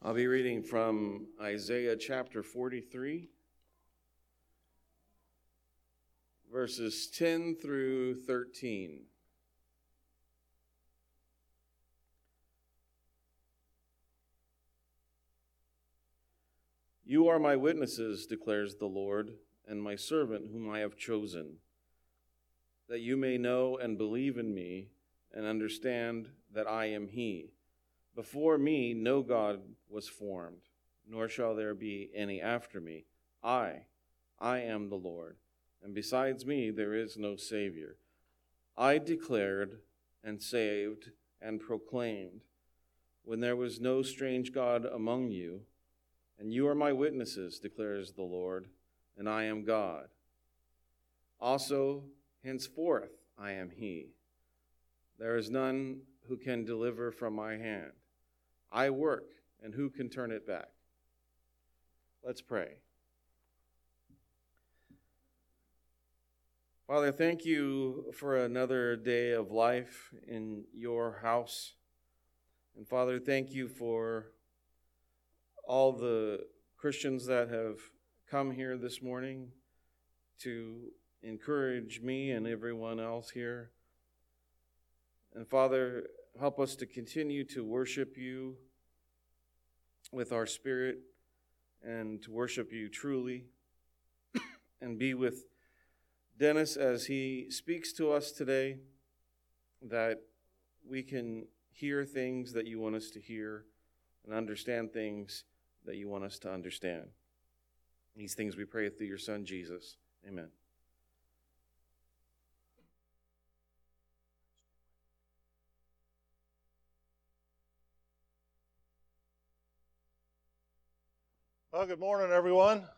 I'll be reading from Isaiah chapter 43, verses 10 through 13. You are my witnesses, declares the Lord, and my servant whom I have chosen, that you may know and believe in me and understand that I am He. Before me no God was formed, nor shall there be any after me. I, I am the Lord, and besides me there is no Savior. I declared and saved and proclaimed when there was no strange God among you, and you are my witnesses, declares the Lord, and I am God. Also, henceforth I am He. There is none who can deliver from my hand. I work, and who can turn it back? Let's pray. Father, thank you for another day of life in your house. And Father, thank you for all the Christians that have come here this morning to encourage me and everyone else here. And Father, help us to continue to worship you with our spirit and to worship you truly and be with Dennis as he speaks to us today that we can hear things that you want us to hear and understand things that you want us to understand. These things we pray through your Son, Jesus. Amen. Well, good morning, everyone.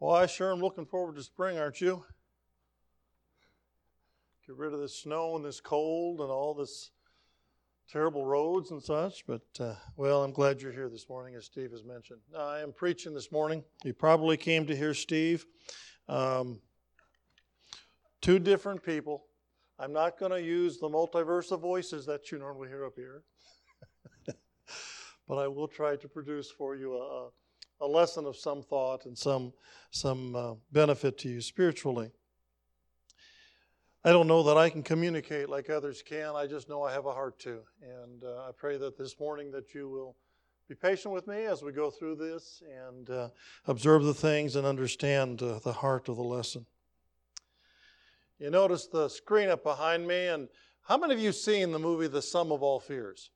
Well, I sure am looking forward to spring, aren't you? Get rid of this snow and this cold and all this terrible roads and such. But, uh, well, I'm glad you're here this morning, as Steve has mentioned. I am preaching this morning. You probably came to hear Steve. Um, two different people. I'm not going to use the multiverse of voices that you normally hear up here but I will try to produce for you a, a lesson of some thought and some, some uh, benefit to you spiritually. I don't know that I can communicate like others can. I just know I have a heart to. And uh, I pray that this morning that you will be patient with me as we go through this and uh, observe the things and understand uh, the heart of the lesson. You notice the screen up behind me, and how many of you seen the movie The Sum of All Fears?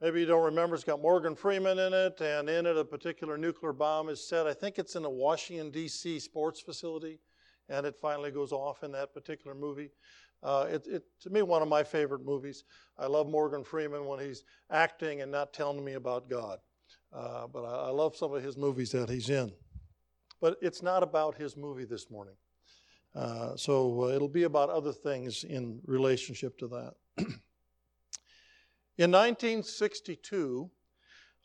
Maybe you don't remember, it's got Morgan Freeman in it, and in it a particular nuclear bomb is set. I think it's in a Washington, D.C. sports facility, and it finally goes off in that particular movie. Uh, it, it, to me, one of my favorite movies. I love Morgan Freeman when he's acting and not telling me about God. Uh, but I, I, love some of his movies that he's in. But it's not about his movie this morning. Uh, so uh, it'll be about other things in relationship to that. In 1962,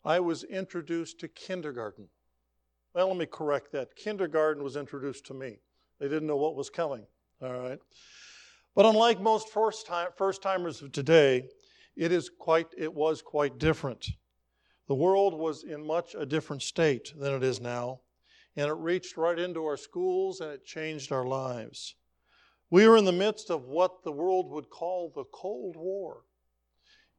I was introduced to kindergarten. Well, let me correct that. Kindergarten was introduced to me. They didn't know what was coming, all right? But unlike most first, time, first timers of today, it, is quite, it was quite different. The world was in much a different state than it is now, and it reached right into our schools and it changed our lives. We were in the midst of what the world would call the Cold War.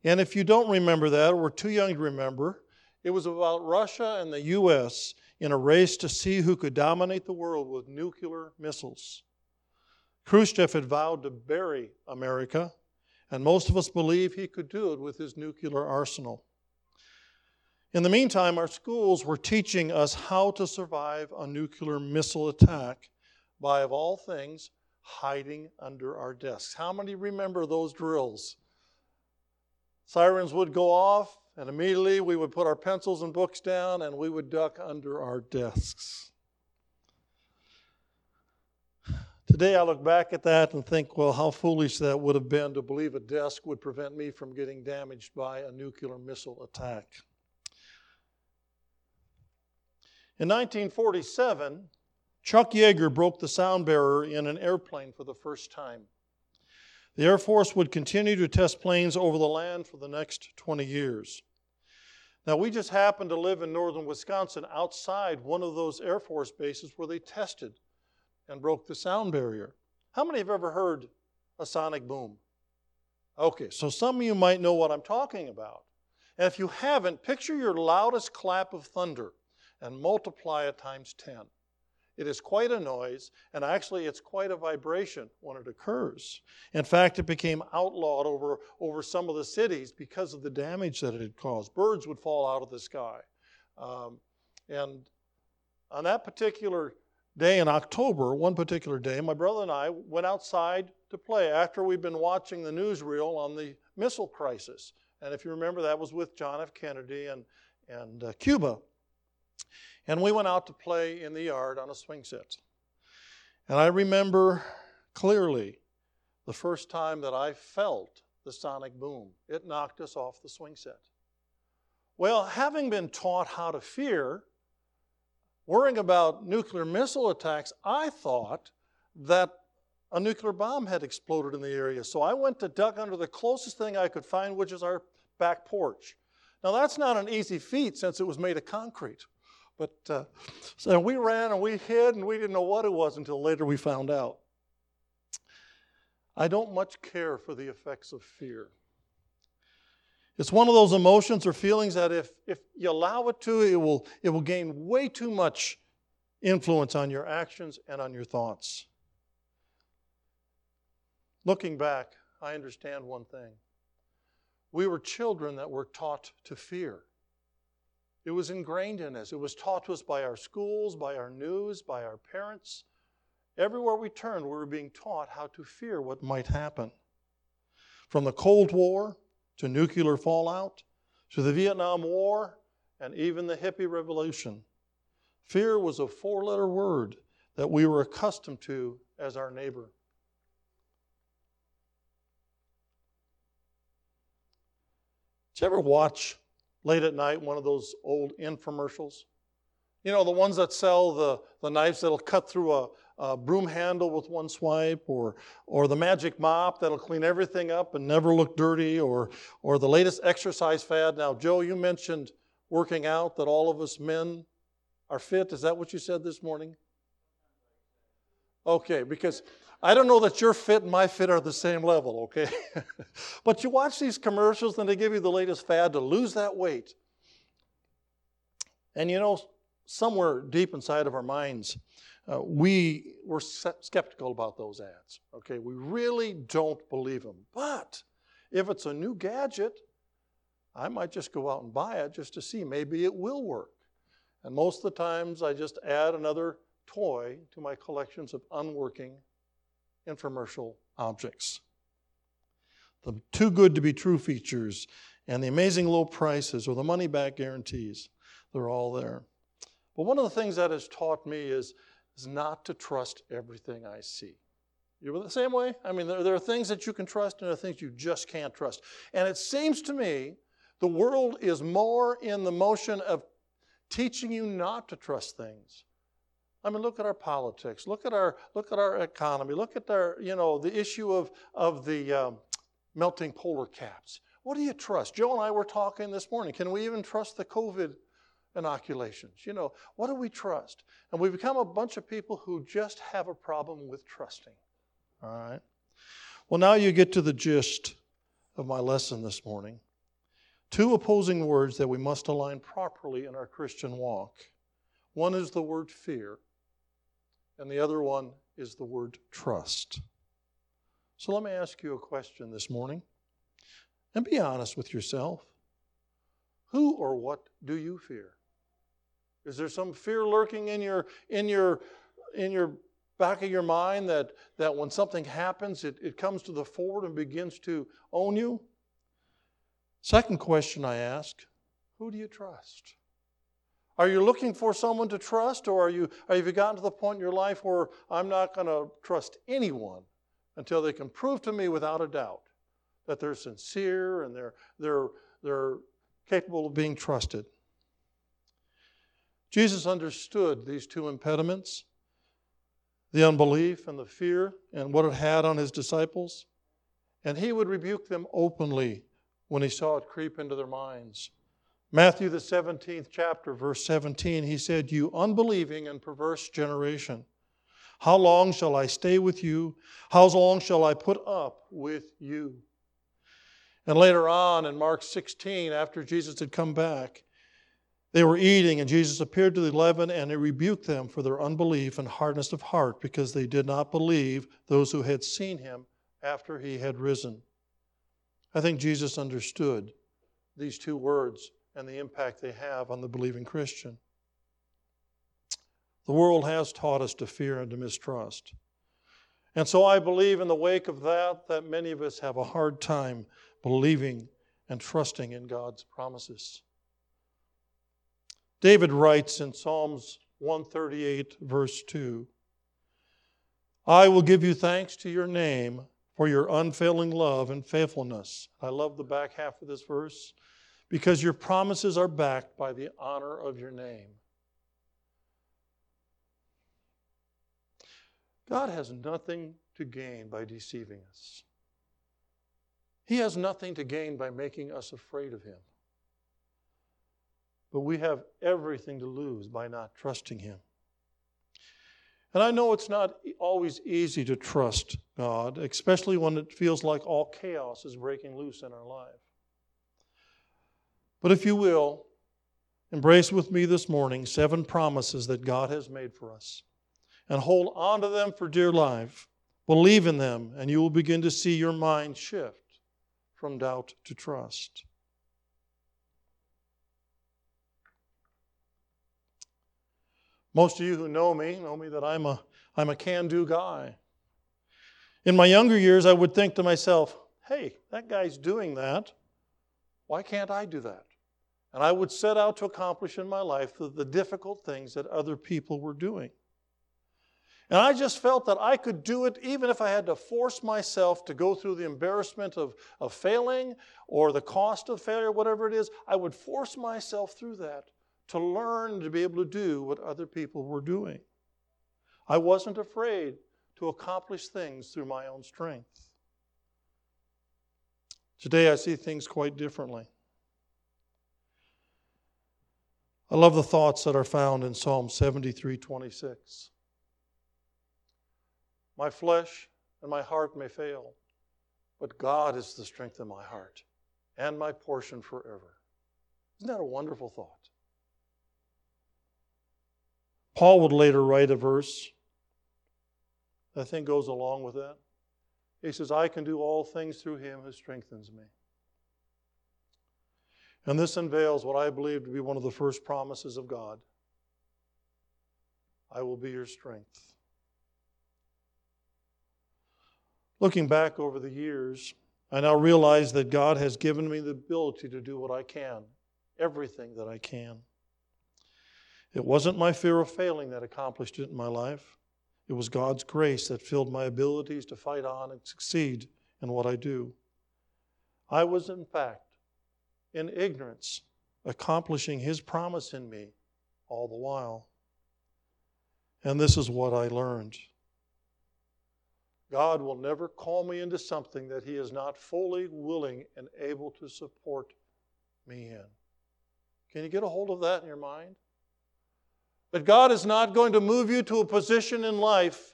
And if you don't remember that, or were too young to remember, it was about Russia and the U.S. in a race to see who could dominate the world with nuclear missiles. Khrushchev had vowed to bury America, and most of us believe he could do it with his nuclear arsenal. In the meantime, our schools were teaching us how to survive a nuclear missile attack by, of all things, hiding under our desks. How many remember those drills? Sirens would go off, and immediately we would put our pencils and books down and we would duck under our desks. Today I look back at that and think, well, how foolish that would have been to believe a desk would prevent me from getting damaged by a nuclear missile attack. In 1947, Chuck Yeager broke the sound barrier in an airplane for the first time. The Air Force would continue to test planes over the land for the next 20 years. Now, we just happened to live in northern Wisconsin outside one of those Air Force bases where they tested and broke the sound barrier. How many have ever heard a sonic boom? Okay, so some of you might know what I'm talking about. And if you haven't, picture your loudest clap of thunder and multiply it times 10. It is quite a noise, and actually, it's quite a vibration when it occurs. In fact, it became outlawed over, over some of the cities because of the damage that it had caused. Birds would fall out of the sky. Um, and on that particular day in October, one particular day, my brother and I went outside to play after we'd been watching the newsreel on the missile crisis. And if you remember, that was with John F. Kennedy and, and uh, Cuba. And we went out to play in the yard on a swing set. And I remember clearly the first time that I felt the sonic boom. It knocked us off the swing set. Well, having been taught how to fear, worrying about nuclear missile attacks, I thought that a nuclear bomb had exploded in the area. So I went to duck under the closest thing I could find, which is our back porch. Now, that's not an easy feat since it was made of concrete. But uh, so we ran and we hid and we didn't know what it was until later we found out. I don't much care for the effects of fear. It's one of those emotions or feelings that if, if you allow it to, it will, it will gain way too much influence on your actions and on your thoughts. Looking back, I understand one thing. We were children that were taught to fear. It was ingrained in us. It was taught to us by our schools, by our news, by our parents. Everywhere we turned, we were being taught how to fear what might happen. From the Cold War to nuclear fallout to the Vietnam War and even the hippie revolution, fear was a four letter word that we were accustomed to as our neighbor. Did you ever watch late at night one of those old infomercials. You know, the ones that sell the, the knives that'll cut through a, a broom handle with one swipe, or, or the magic mop that'll clean everything up and never look dirty, or, or the latest exercise fad. Now, Joe, you mentioned working out, that all of us men are fit. Is that what you said this morning? Okay, because I don't know that your fit and my fit are the same level, okay? but you watch these commercials and they give you the latest fad to lose that weight. And you know, somewhere deep inside of our minds, uh, we were skeptical about those ads, okay? We really don't believe them. But if it's a new gadget, I might just go out and buy it just to see. Maybe it will work. And most of the times, I just add another toy to my collections of unworking infomercial objects. The too good to be true features and the amazing low prices or the money back guarantees, they're all there. But one of the things that has taught me is, is not to trust everything I see. You're the same way? I mean, there, there are things that you can trust and there are things you just can't trust. And it seems to me the world is more in the motion of teaching you not to trust things I mean, look at our politics. Look at our look at our economy. Look at our you know the issue of of the um, melting polar caps. What do you trust? Joe and I were talking this morning. Can we even trust the COVID inoculations? You know, what do we trust? And we've become a bunch of people who just have a problem with trusting. All right. Well, now you get to the gist of my lesson this morning. Two opposing words that we must align properly in our Christian walk. One is the word fear, and the other one is the word trust. So let me ask you a question this morning, and be honest with yourself. Who or what do you fear? Is there some fear lurking in your in your in your back of your mind that, that when something happens, it, it comes to the fore and begins to own you? Second question I ask who do you trust? Are you looking for someone to trust, or are you, have you gotten to the point in your life where I'm not going to trust anyone until they can prove to me without a doubt that they're sincere and they're, they're, they're capable of being trusted? Jesus understood these two impediments the unbelief and the fear and what it had on his disciples. And he would rebuke them openly when he saw it creep into their minds. Matthew, the 17th chapter, verse 17, he said, You unbelieving and perverse generation, how long shall I stay with you? How long shall I put up with you? And later on in Mark 16, after Jesus had come back, they were eating, and Jesus appeared to the eleven, and he rebuked them for their unbelief and hardness of heart, because they did not believe those who had seen him after he had risen. I think Jesus understood these two words and the impact they have on the believing Christian. The world has taught us to fear and to mistrust. And so I believe in the wake of that that many of us have a hard time believing and trusting in God's promises. David writes in Psalms 138, verse 2 I will give you thanks to your name for your unfailing love and faithfulness. I love the back half of this verse because your promises are backed by the honor of your name. God has nothing to gain by deceiving us. He has nothing to gain by making us afraid of Him. But we have everything to lose by not trusting Him. And I know it's not always easy to trust God, especially when it feels like all chaos is breaking loose in our life. But if you will, embrace with me this morning seven promises that God has made for us and hold on to them for dear life. Believe in them, and you will begin to see your mind shift from doubt to trust. Most of you who know me know me that I'm a, I'm a can do guy. In my younger years, I would think to myself, hey, that guy's doing that. Why can't I do that? And I would set out to accomplish in my life the, the difficult things that other people were doing. And I just felt that I could do it even if I had to force myself to go through the embarrassment of, of failing or the cost of failure, whatever it is. I would force myself through that to learn to be able to do what other people were doing. I wasn't afraid to accomplish things through my own strength. Today I see things quite differently. I love the thoughts that are found in Psalm 73 26. My flesh and my heart may fail, but God is the strength of my heart and my portion forever. Isn't that a wonderful thought? Paul would later write a verse that I think goes along with that. He says, I can do all things through him who strengthens me. And this unveils what I believe to be one of the first promises of God I will be your strength. Looking back over the years, I now realize that God has given me the ability to do what I can, everything that I can. It wasn't my fear of failing that accomplished it in my life. It was God's grace that filled my abilities to fight on and succeed in what I do. I was, in fact, in ignorance, accomplishing His promise in me all the while. And this is what I learned God will never call me into something that He is not fully willing and able to support me in. Can you get a hold of that in your mind? That God is not going to move you to a position in life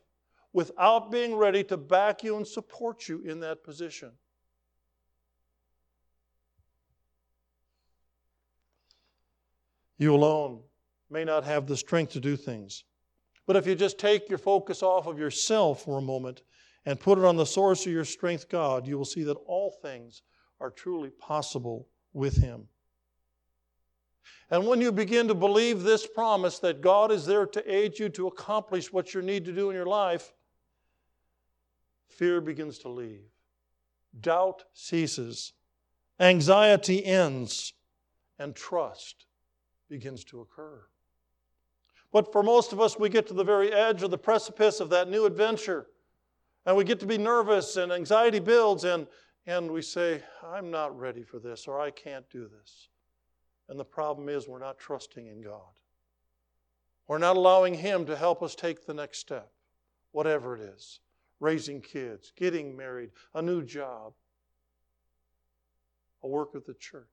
without being ready to back you and support you in that position. You alone may not have the strength to do things. But if you just take your focus off of yourself for a moment and put it on the source of your strength, God, you will see that all things are truly possible with Him. And when you begin to believe this promise that God is there to aid you to accomplish what you need to do in your life, fear begins to leave, doubt ceases, anxiety ends, and trust begins to occur. But for most of us, we get to the very edge of the precipice of that new adventure, and we get to be nervous, and anxiety builds, and, and we say, I'm not ready for this, or I can't do this. And the problem is, we're not trusting in God. We're not allowing Him to help us take the next step, whatever it is raising kids, getting married, a new job, a work of the church.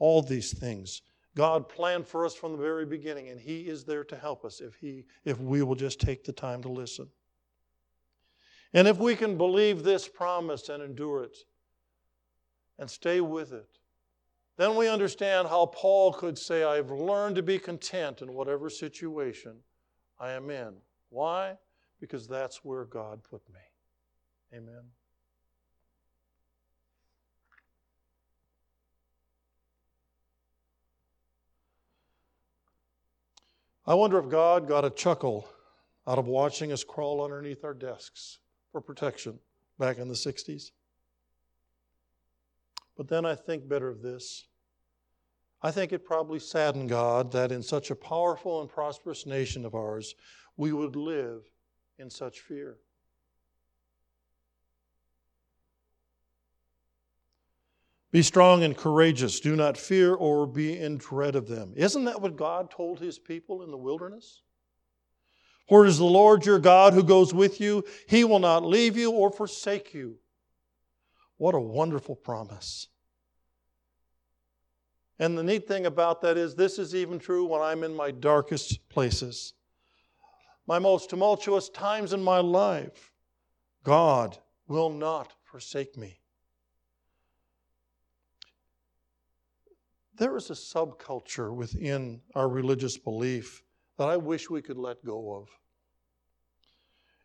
All these things. God planned for us from the very beginning, and He is there to help us if, he, if we will just take the time to listen. And if we can believe this promise and endure it and stay with it, then we understand how Paul could say, I've learned to be content in whatever situation I am in. Why? Because that's where God put me. Amen. I wonder if God got a chuckle out of watching us crawl underneath our desks for protection back in the 60s. But then I think better of this. I think it probably saddened God that in such a powerful and prosperous nation of ours, we would live in such fear. Be strong and courageous. Do not fear or be in dread of them. Isn't that what God told his people in the wilderness? For it is the Lord your God who goes with you. He will not leave you or forsake you. What a wonderful promise. And the neat thing about that is, this is even true when I'm in my darkest places, my most tumultuous times in my life. God will not forsake me. There is a subculture within our religious belief that I wish we could let go of.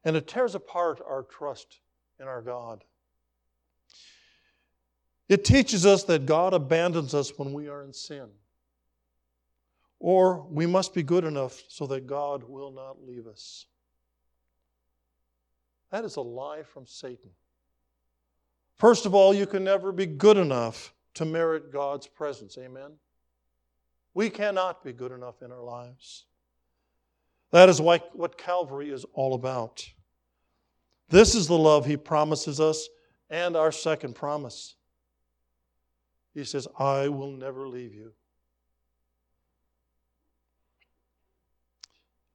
And it tears apart our trust in our God. It teaches us that God abandons us when we are in sin. Or we must be good enough so that God will not leave us. That is a lie from Satan. First of all, you can never be good enough to merit God's presence. Amen? We cannot be good enough in our lives. That is why, what Calvary is all about. This is the love he promises us, and our second promise. He says, I will never leave you.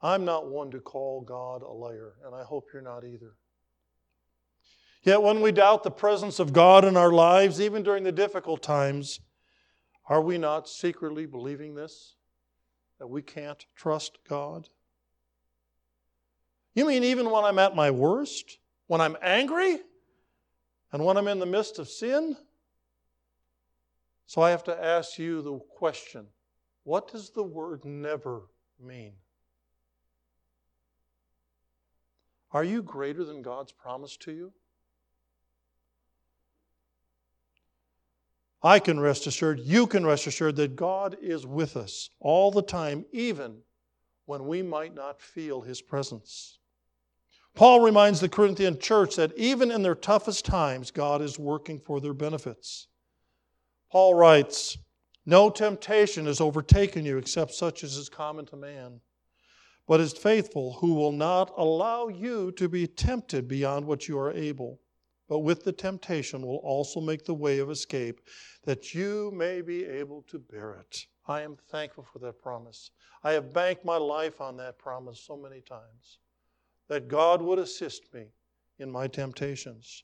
I'm not one to call God a liar, and I hope you're not either. Yet, when we doubt the presence of God in our lives, even during the difficult times, are we not secretly believing this? That we can't trust God? You mean even when I'm at my worst? When I'm angry? And when I'm in the midst of sin? So I have to ask you the question what does the word never mean? Are you greater than God's promise to you? I can rest assured, you can rest assured that God is with us all the time, even when we might not feel His presence. Paul reminds the Corinthian church that even in their toughest times, God is working for their benefits. Paul writes, No temptation has overtaken you except such as is common to man, but is faithful, who will not allow you to be tempted beyond what you are able, but with the temptation will also make the way of escape, that you may be able to bear it. I am thankful for that promise. I have banked my life on that promise so many times that God would assist me in my temptations.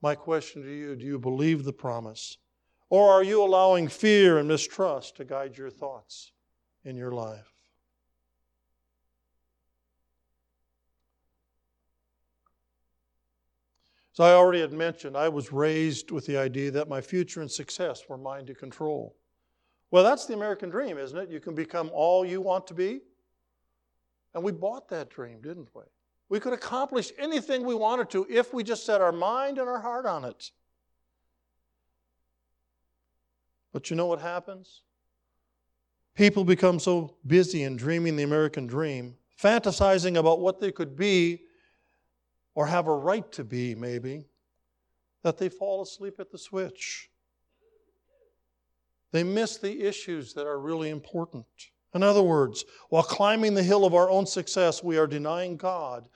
My question to you do you believe the promise? Or are you allowing fear and mistrust to guide your thoughts in your life? So, I already had mentioned, I was raised with the idea that my future and success were mine to control. Well, that's the American dream, isn't it? You can become all you want to be. And we bought that dream, didn't we? We could accomplish anything we wanted to if we just set our mind and our heart on it. But you know what happens? People become so busy in dreaming the American dream, fantasizing about what they could be or have a right to be, maybe, that they fall asleep at the switch. They miss the issues that are really important. In other words, while climbing the hill of our own success, we are denying God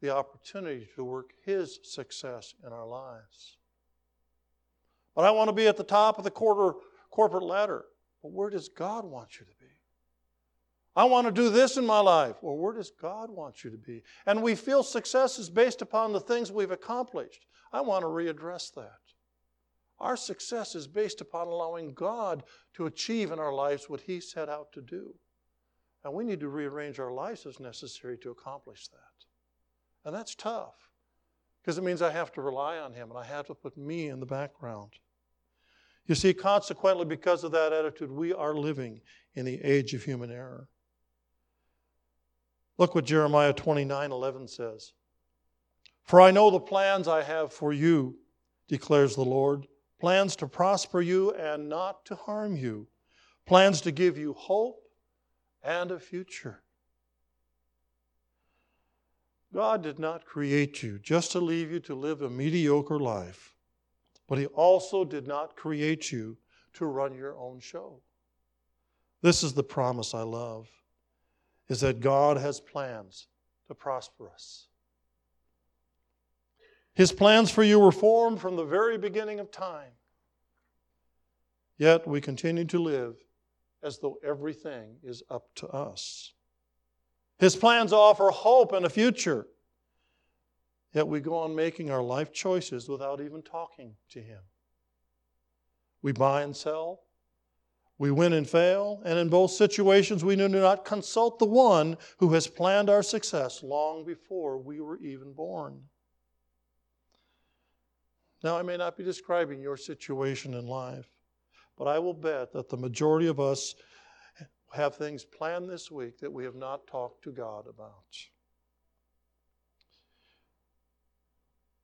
the opportunity to work His success in our lives. But I want to be at the top of the corporate ladder. But where does God want you to be? I want to do this in my life. Well, where does God want you to be? And we feel success is based upon the things we've accomplished. I want to readdress that. Our success is based upon allowing God to achieve in our lives what He set out to do. And we need to rearrange our lives as necessary to accomplish that. And that's tough because it means I have to rely on Him and I have to put me in the background. You see, consequently, because of that attitude, we are living in the age of human error. Look what Jeremiah 29 11 says. For I know the plans I have for you, declares the Lord plans to prosper you and not to harm you, plans to give you hope and a future. God did not create you just to leave you to live a mediocre life, but He also did not create you to run your own show. This is the promise I love is that God has plans to prosper us. His plans for you were formed from the very beginning of time. Yet we continue to live as though everything is up to us. His plans offer hope and a future. Yet we go on making our life choices without even talking to Him. We buy and sell. We win and fail. And in both situations, we do not consult the one who has planned our success long before we were even born. Now, I may not be describing your situation in life, but I will bet that the majority of us have things planned this week that we have not talked to God about.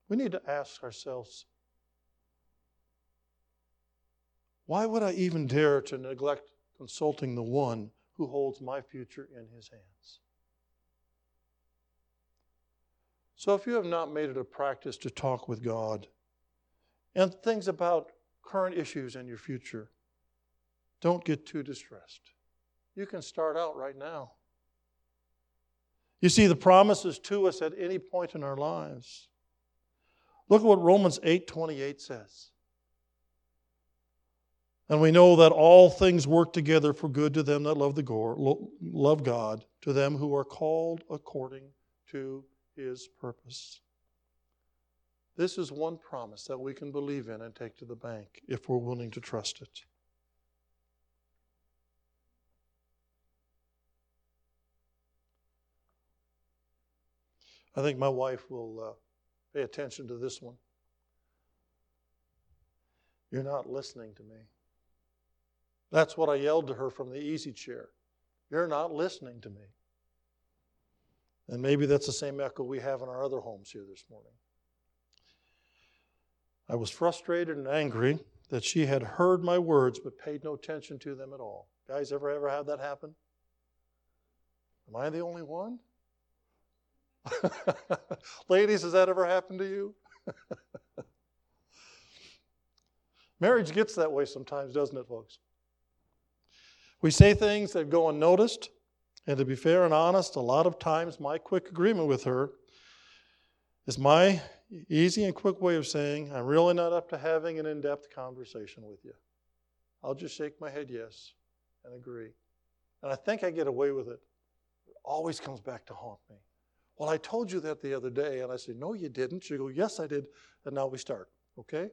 We need to ask ourselves why would I even dare to neglect consulting the one who holds my future in his hands? So, if you have not made it a practice to talk with God and things about current issues and your future, don't get too distressed. You can start out right now. You see, the promises to us at any point in our lives. Look at what Romans 8 28 says. And we know that all things work together for good to them that love, the gore, love God, to them who are called according to his purpose. This is one promise that we can believe in and take to the bank if we're willing to trust it. I think my wife will uh, pay attention to this one. You're not listening to me. That's what I yelled to her from the easy chair. You're not listening to me. And maybe that's the same echo we have in our other homes here this morning. I was frustrated and angry that she had heard my words but paid no attention to them at all. Guys, ever ever have that happen? Am I the only one? Ladies, has that ever happened to you? Marriage gets that way sometimes, doesn't it, folks? We say things that go unnoticed, and to be fair and honest, a lot of times my quick agreement with her is my easy and quick way of saying, I'm really not up to having an in depth conversation with you. I'll just shake my head yes and agree. And I think I get away with it. It always comes back to haunt me. Well, I told you that the other day. And I said, No, you didn't. She go, Yes, I did. And now we start. Okay?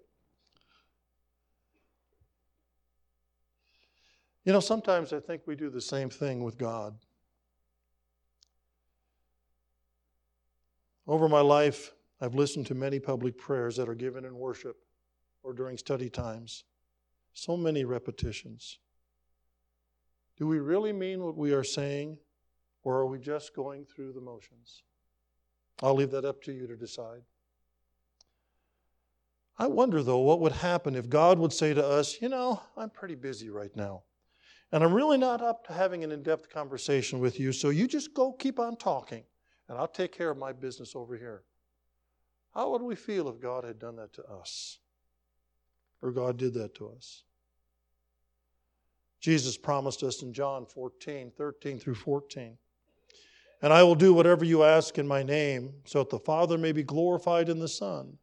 You know, sometimes I think we do the same thing with God. Over my life, I've listened to many public prayers that are given in worship or during study times. So many repetitions. Do we really mean what we are saying, or are we just going through the motions? I'll leave that up to you to decide. I wonder, though, what would happen if God would say to us, You know, I'm pretty busy right now. And I'm really not up to having an in depth conversation with you, so you just go keep on talking, and I'll take care of my business over here. How would we feel if God had done that to us? Or God did that to us? Jesus promised us in John 14, 13 through 14. And I will do whatever you ask in my name, so that the Father may be glorified in the Son.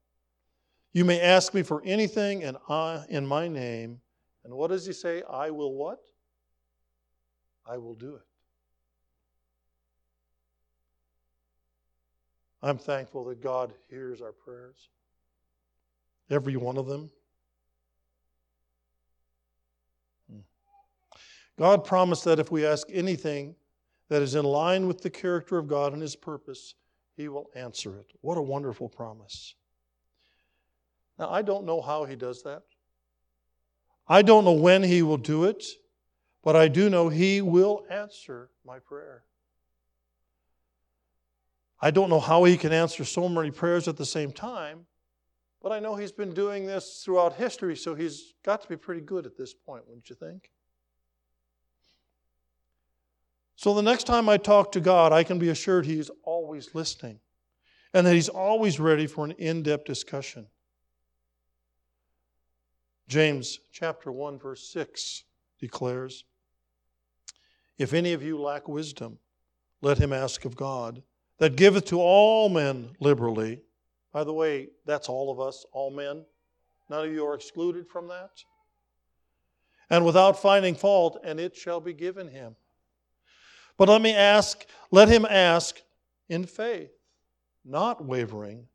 You may ask me for anything and I, uh, in my name. And what does he say? I will what? I will do it. I'm thankful that God hears our prayers, every one of them. Hmm. God promised that if we ask anything that is in line with the character of God and His purpose, He will answer it. What a wonderful promise. Now, I don't know how He does that. I don't know when He will do it but I do know He will answer my prayer. I don't know how He can answer so many prayers at the same time, but I know He's been doing this throughout history, so He's got to be pretty good at this point, wouldn't you think? So the next time I talk to God, I can be assured He's always listening and that He's always ready for an in depth discussion. James chapter 1, verse 6 declares If any of you lack wisdom, let him ask of God, that giveth to all men liberally. By the way, that's all of us, all men. None of you are excluded from that. And without finding fault, and it shall be given him. But let me ask, let him ask in faith, not wavering.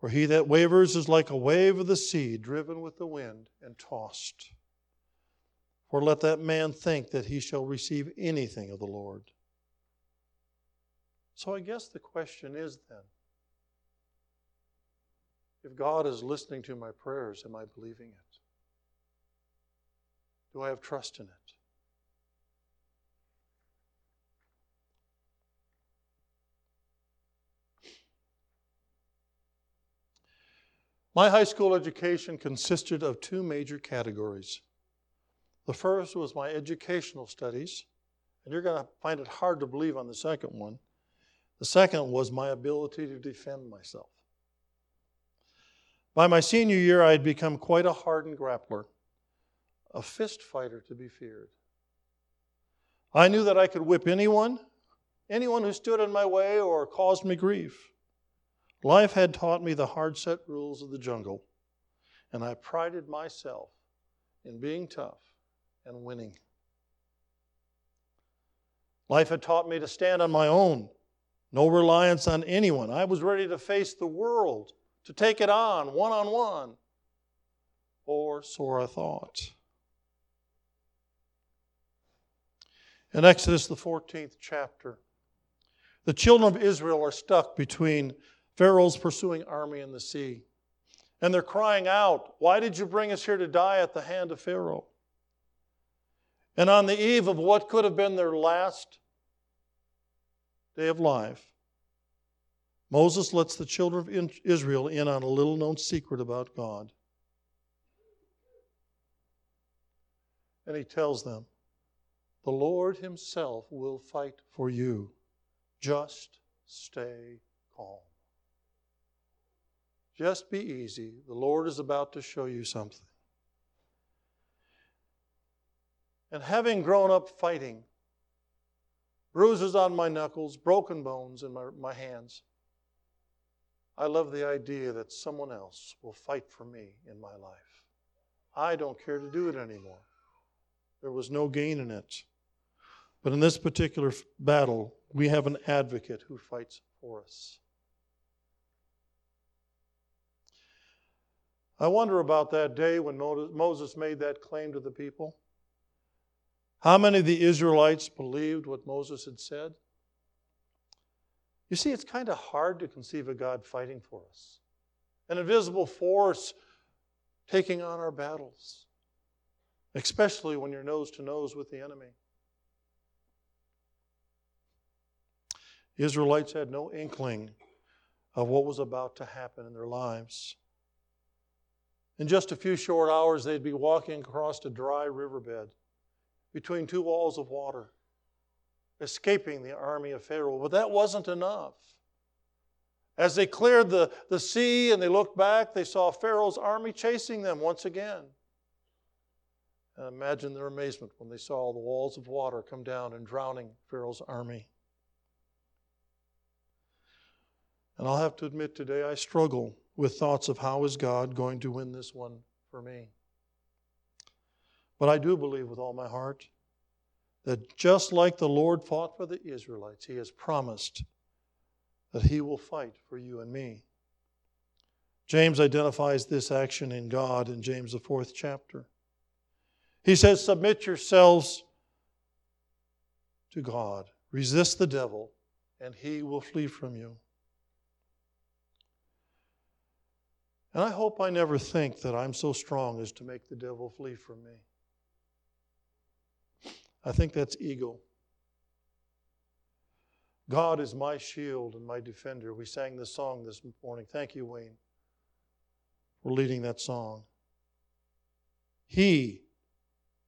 For he that wavers is like a wave of the sea, driven with the wind and tossed. For let that man think that he shall receive anything of the Lord. So I guess the question is then if God is listening to my prayers, am I believing it? Do I have trust in it? My high school education consisted of two major categories. The first was my educational studies, and you're going to find it hard to believe on the second one. The second was my ability to defend myself. By my senior year, I had become quite a hardened grappler, a fist fighter to be feared. I knew that I could whip anyone, anyone who stood in my way or caused me grief. Life had taught me the hard set rules of the jungle, and I prided myself in being tough and winning. Life had taught me to stand on my own, no reliance on anyone. I was ready to face the world, to take it on one on one, or so I thought. In Exodus, the 14th chapter, the children of Israel are stuck between Pharaoh's pursuing army and the sea. And they're crying out, Why did you bring us here to die at the hand of Pharaoh? And on the eve of what could have been their last day of life, Moses lets the children of Israel in on a little known secret about God. And he tells them, The Lord Himself will fight for you. Just stay calm. Just be easy. The Lord is about to show you something. And having grown up fighting, bruises on my knuckles, broken bones in my, my hands, I love the idea that someone else will fight for me in my life. I don't care to do it anymore. There was no gain in it. But in this particular battle, we have an advocate who fights for us. I wonder about that day when Moses made that claim to the people. How many of the Israelites believed what Moses had said? You see, it's kind of hard to conceive of God fighting for us, an invisible force taking on our battles, especially when you're nose to nose with the enemy. The Israelites had no inkling of what was about to happen in their lives. In just a few short hours, they'd be walking across a dry riverbed between two walls of water, escaping the army of Pharaoh. But that wasn't enough. As they cleared the, the sea and they looked back, they saw Pharaoh's army chasing them once again. And imagine their amazement when they saw the walls of water come down and drowning Pharaoh's army. And I'll have to admit today, I struggle with thoughts of how is God going to win this one for me. But I do believe with all my heart that just like the Lord fought for the Israelites, He has promised that He will fight for you and me. James identifies this action in God in James, the fourth chapter. He says, Submit yourselves to God. Resist the devil, and he will flee from you. And I hope I never think that I'm so strong as to make the devil flee from me. I think that's ego. God is my shield and my defender. We sang this song this morning. Thank you, Wayne, for leading that song. He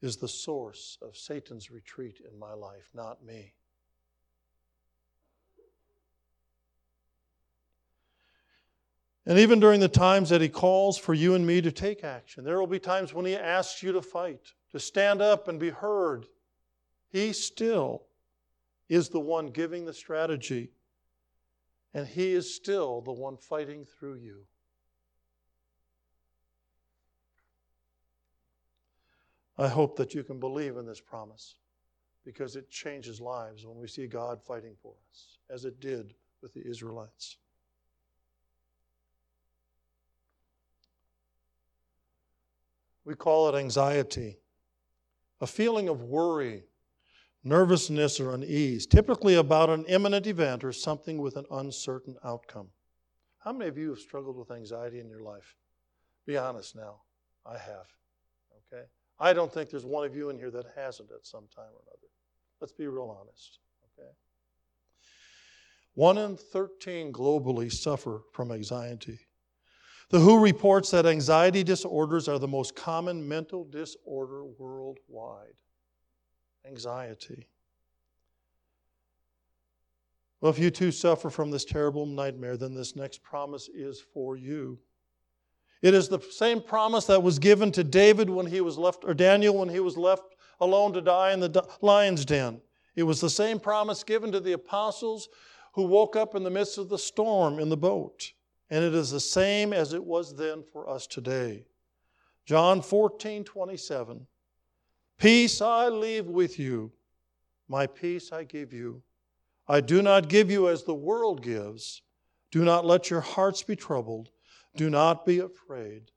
is the source of Satan's retreat in my life, not me. And even during the times that He calls for you and me to take action, there will be times when He asks you to fight, to stand up and be heard. He still is the one giving the strategy, and He is still the one fighting through you. I hope that you can believe in this promise because it changes lives when we see God fighting for us, as it did with the Israelites. We call it anxiety, a feeling of worry, nervousness, or unease, typically about an imminent event or something with an uncertain outcome. How many of you have struggled with anxiety in your life? Be honest now. I have. Okay? I don't think there's one of you in here that hasn't at some time or another. Let's be real honest. Okay? One in 13 globally suffer from anxiety. The WHO reports that anxiety disorders are the most common mental disorder worldwide. Anxiety. Well, if you too suffer from this terrible nightmare, then this next promise is for you. It is the same promise that was given to David when he was left, or Daniel when he was left alone to die in the lion's den. It was the same promise given to the apostles who woke up in the midst of the storm in the boat. And it is the same as it was then for us today. John 14, 27. Peace I leave with you, my peace I give you. I do not give you as the world gives. Do not let your hearts be troubled. Do not be afraid.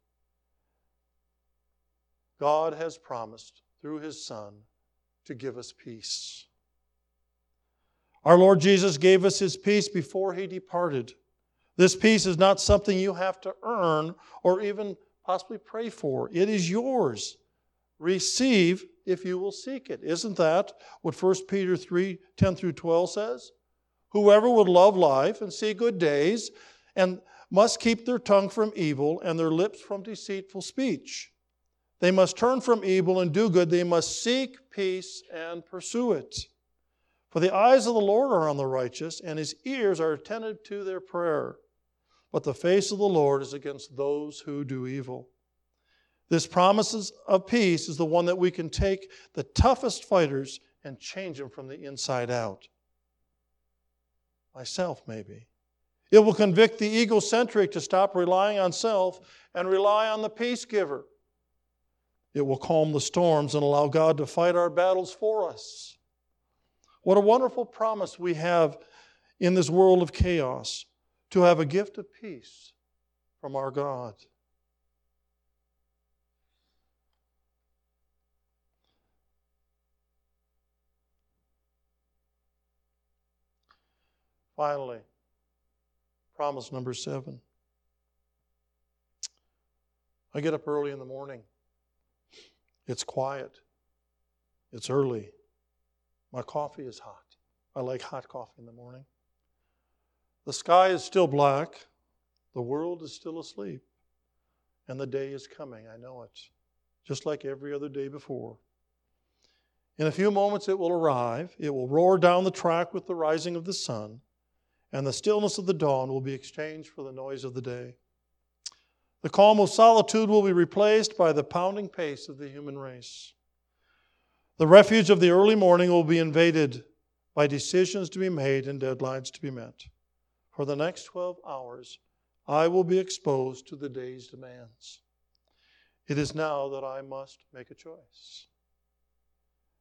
God has promised through his Son to give us peace. Our Lord Jesus gave us his peace before he departed. This peace is not something you have to earn or even possibly pray for. It is yours. Receive if you will seek it. Isn't that what 1 Peter 3 10 through 12 says? Whoever would love life and see good days and must keep their tongue from evil and their lips from deceitful speech. They must turn from evil and do good. They must seek peace and pursue it. For the eyes of the Lord are on the righteous, and his ears are attentive to their prayer. But the face of the Lord is against those who do evil. This promises of peace is the one that we can take the toughest fighters and change them from the inside out. Myself, maybe. It will convict the egocentric to stop relying on self and rely on the peace giver. It will calm the storms and allow God to fight our battles for us. What a wonderful promise we have in this world of chaos to have a gift of peace from our God. Finally, promise number seven. I get up early in the morning. It's quiet. It's early. My coffee is hot. I like hot coffee in the morning. The sky is still black. The world is still asleep. And the day is coming. I know it. Just like every other day before. In a few moments, it will arrive. It will roar down the track with the rising of the sun, and the stillness of the dawn will be exchanged for the noise of the day. The calm of solitude will be replaced by the pounding pace of the human race. The refuge of the early morning will be invaded by decisions to be made and deadlines to be met. For the next 12 hours, I will be exposed to the day's demands. It is now that I must make a choice.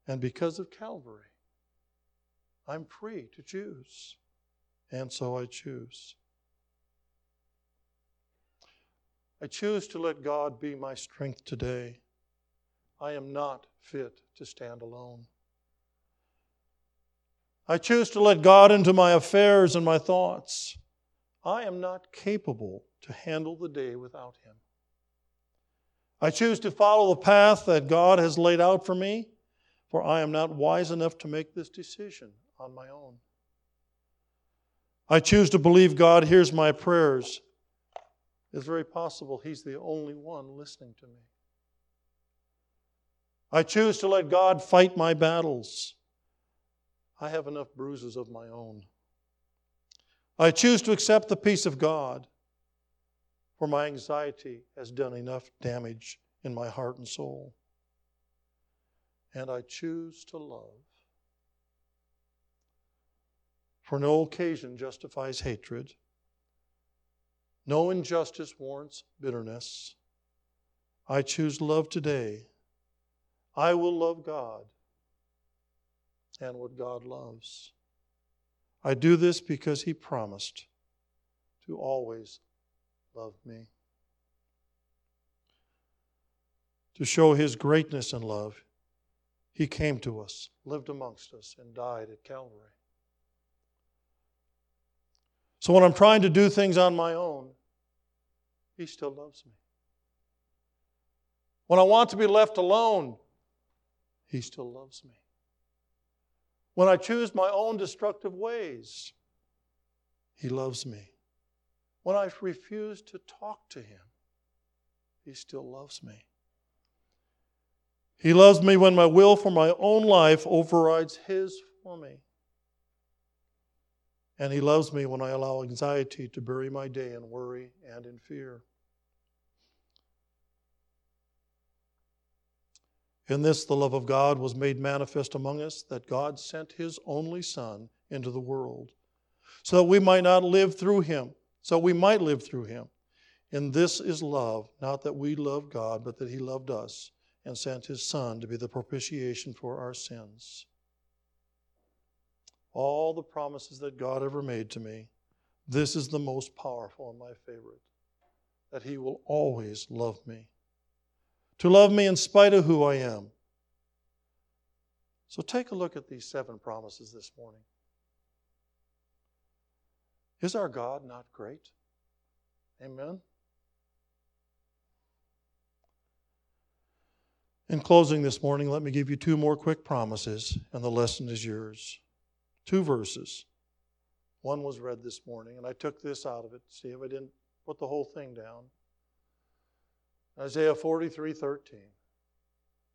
And because of Calvary, I'm free to choose. And so I choose. I choose to let God be my strength today. I am not fit to stand alone. I choose to let God into my affairs and my thoughts. I am not capable to handle the day without Him. I choose to follow the path that God has laid out for me, for I am not wise enough to make this decision on my own. I choose to believe God hears my prayers. It's very possible He's the only one listening to me. I choose to let God fight my battles. I have enough bruises of my own. I choose to accept the peace of God, for my anxiety has done enough damage in my heart and soul. And I choose to love. For no occasion justifies hatred, no injustice warrants bitterness. I choose love today. I will love God and what God loves. I do this because He promised to always love me. To show His greatness and love, He came to us, lived amongst us, and died at Calvary. So when I'm trying to do things on my own, He still loves me. When I want to be left alone, He still loves me when I choose my own destructive ways, He loves me. When I refuse to talk to Him, He still loves me. He loves me when my will for my own life overrides His for me. And He loves me when I allow anxiety to bury my day in worry and in fear. In this, the love of God was made manifest among us, that God sent His only Son into the world, so that we might not live through Him, so we might live through Him. And this is love, not that we loved God, but that He loved us and sent His Son to be the propitiation for our sins. All the promises that God ever made to me, this is the most powerful and my favorite that He will always love me to love me in spite of who I am. So take a look at these seven promises this morning. Is our God not great? Amen. In closing this morning, let me give you two more quick promises, and the lesson is yours. Two verses. One was read this morning, and I took this out of it. See if I didn't put the whole thing down. Isaiah 43 13.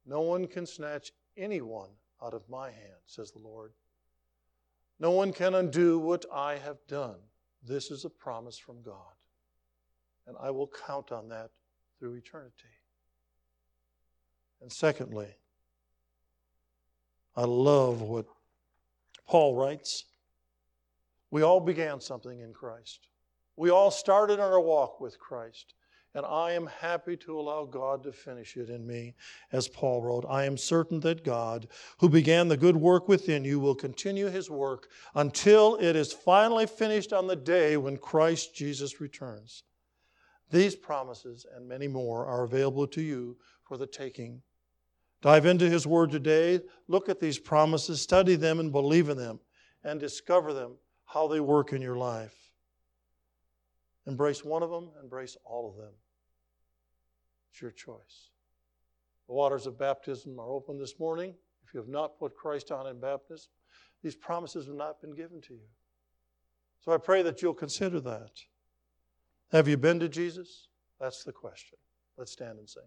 No one can snatch anyone out of my hand, says the Lord. No one can undo what I have done. This is a promise from God. And I will count on that through eternity. And secondly, I love what Paul writes. We all began something in Christ. We all started on our walk with Christ and I am happy to allow God to finish it in me. As Paul wrote, I am certain that God, who began the good work within you, will continue his work until it is finally finished on the day when Christ Jesus returns. These promises and many more are available to you for the taking. Dive into his word today, look at these promises, study them, and believe in them, and discover them, how they work in your life. Embrace one of them, embrace all of them. It's your choice. The waters of baptism are open this morning. If you have not put Christ on in baptism, these promises have not been given to you. So I pray that you'll consider that. Have you been to Jesus? That's the question. Let's stand and sing.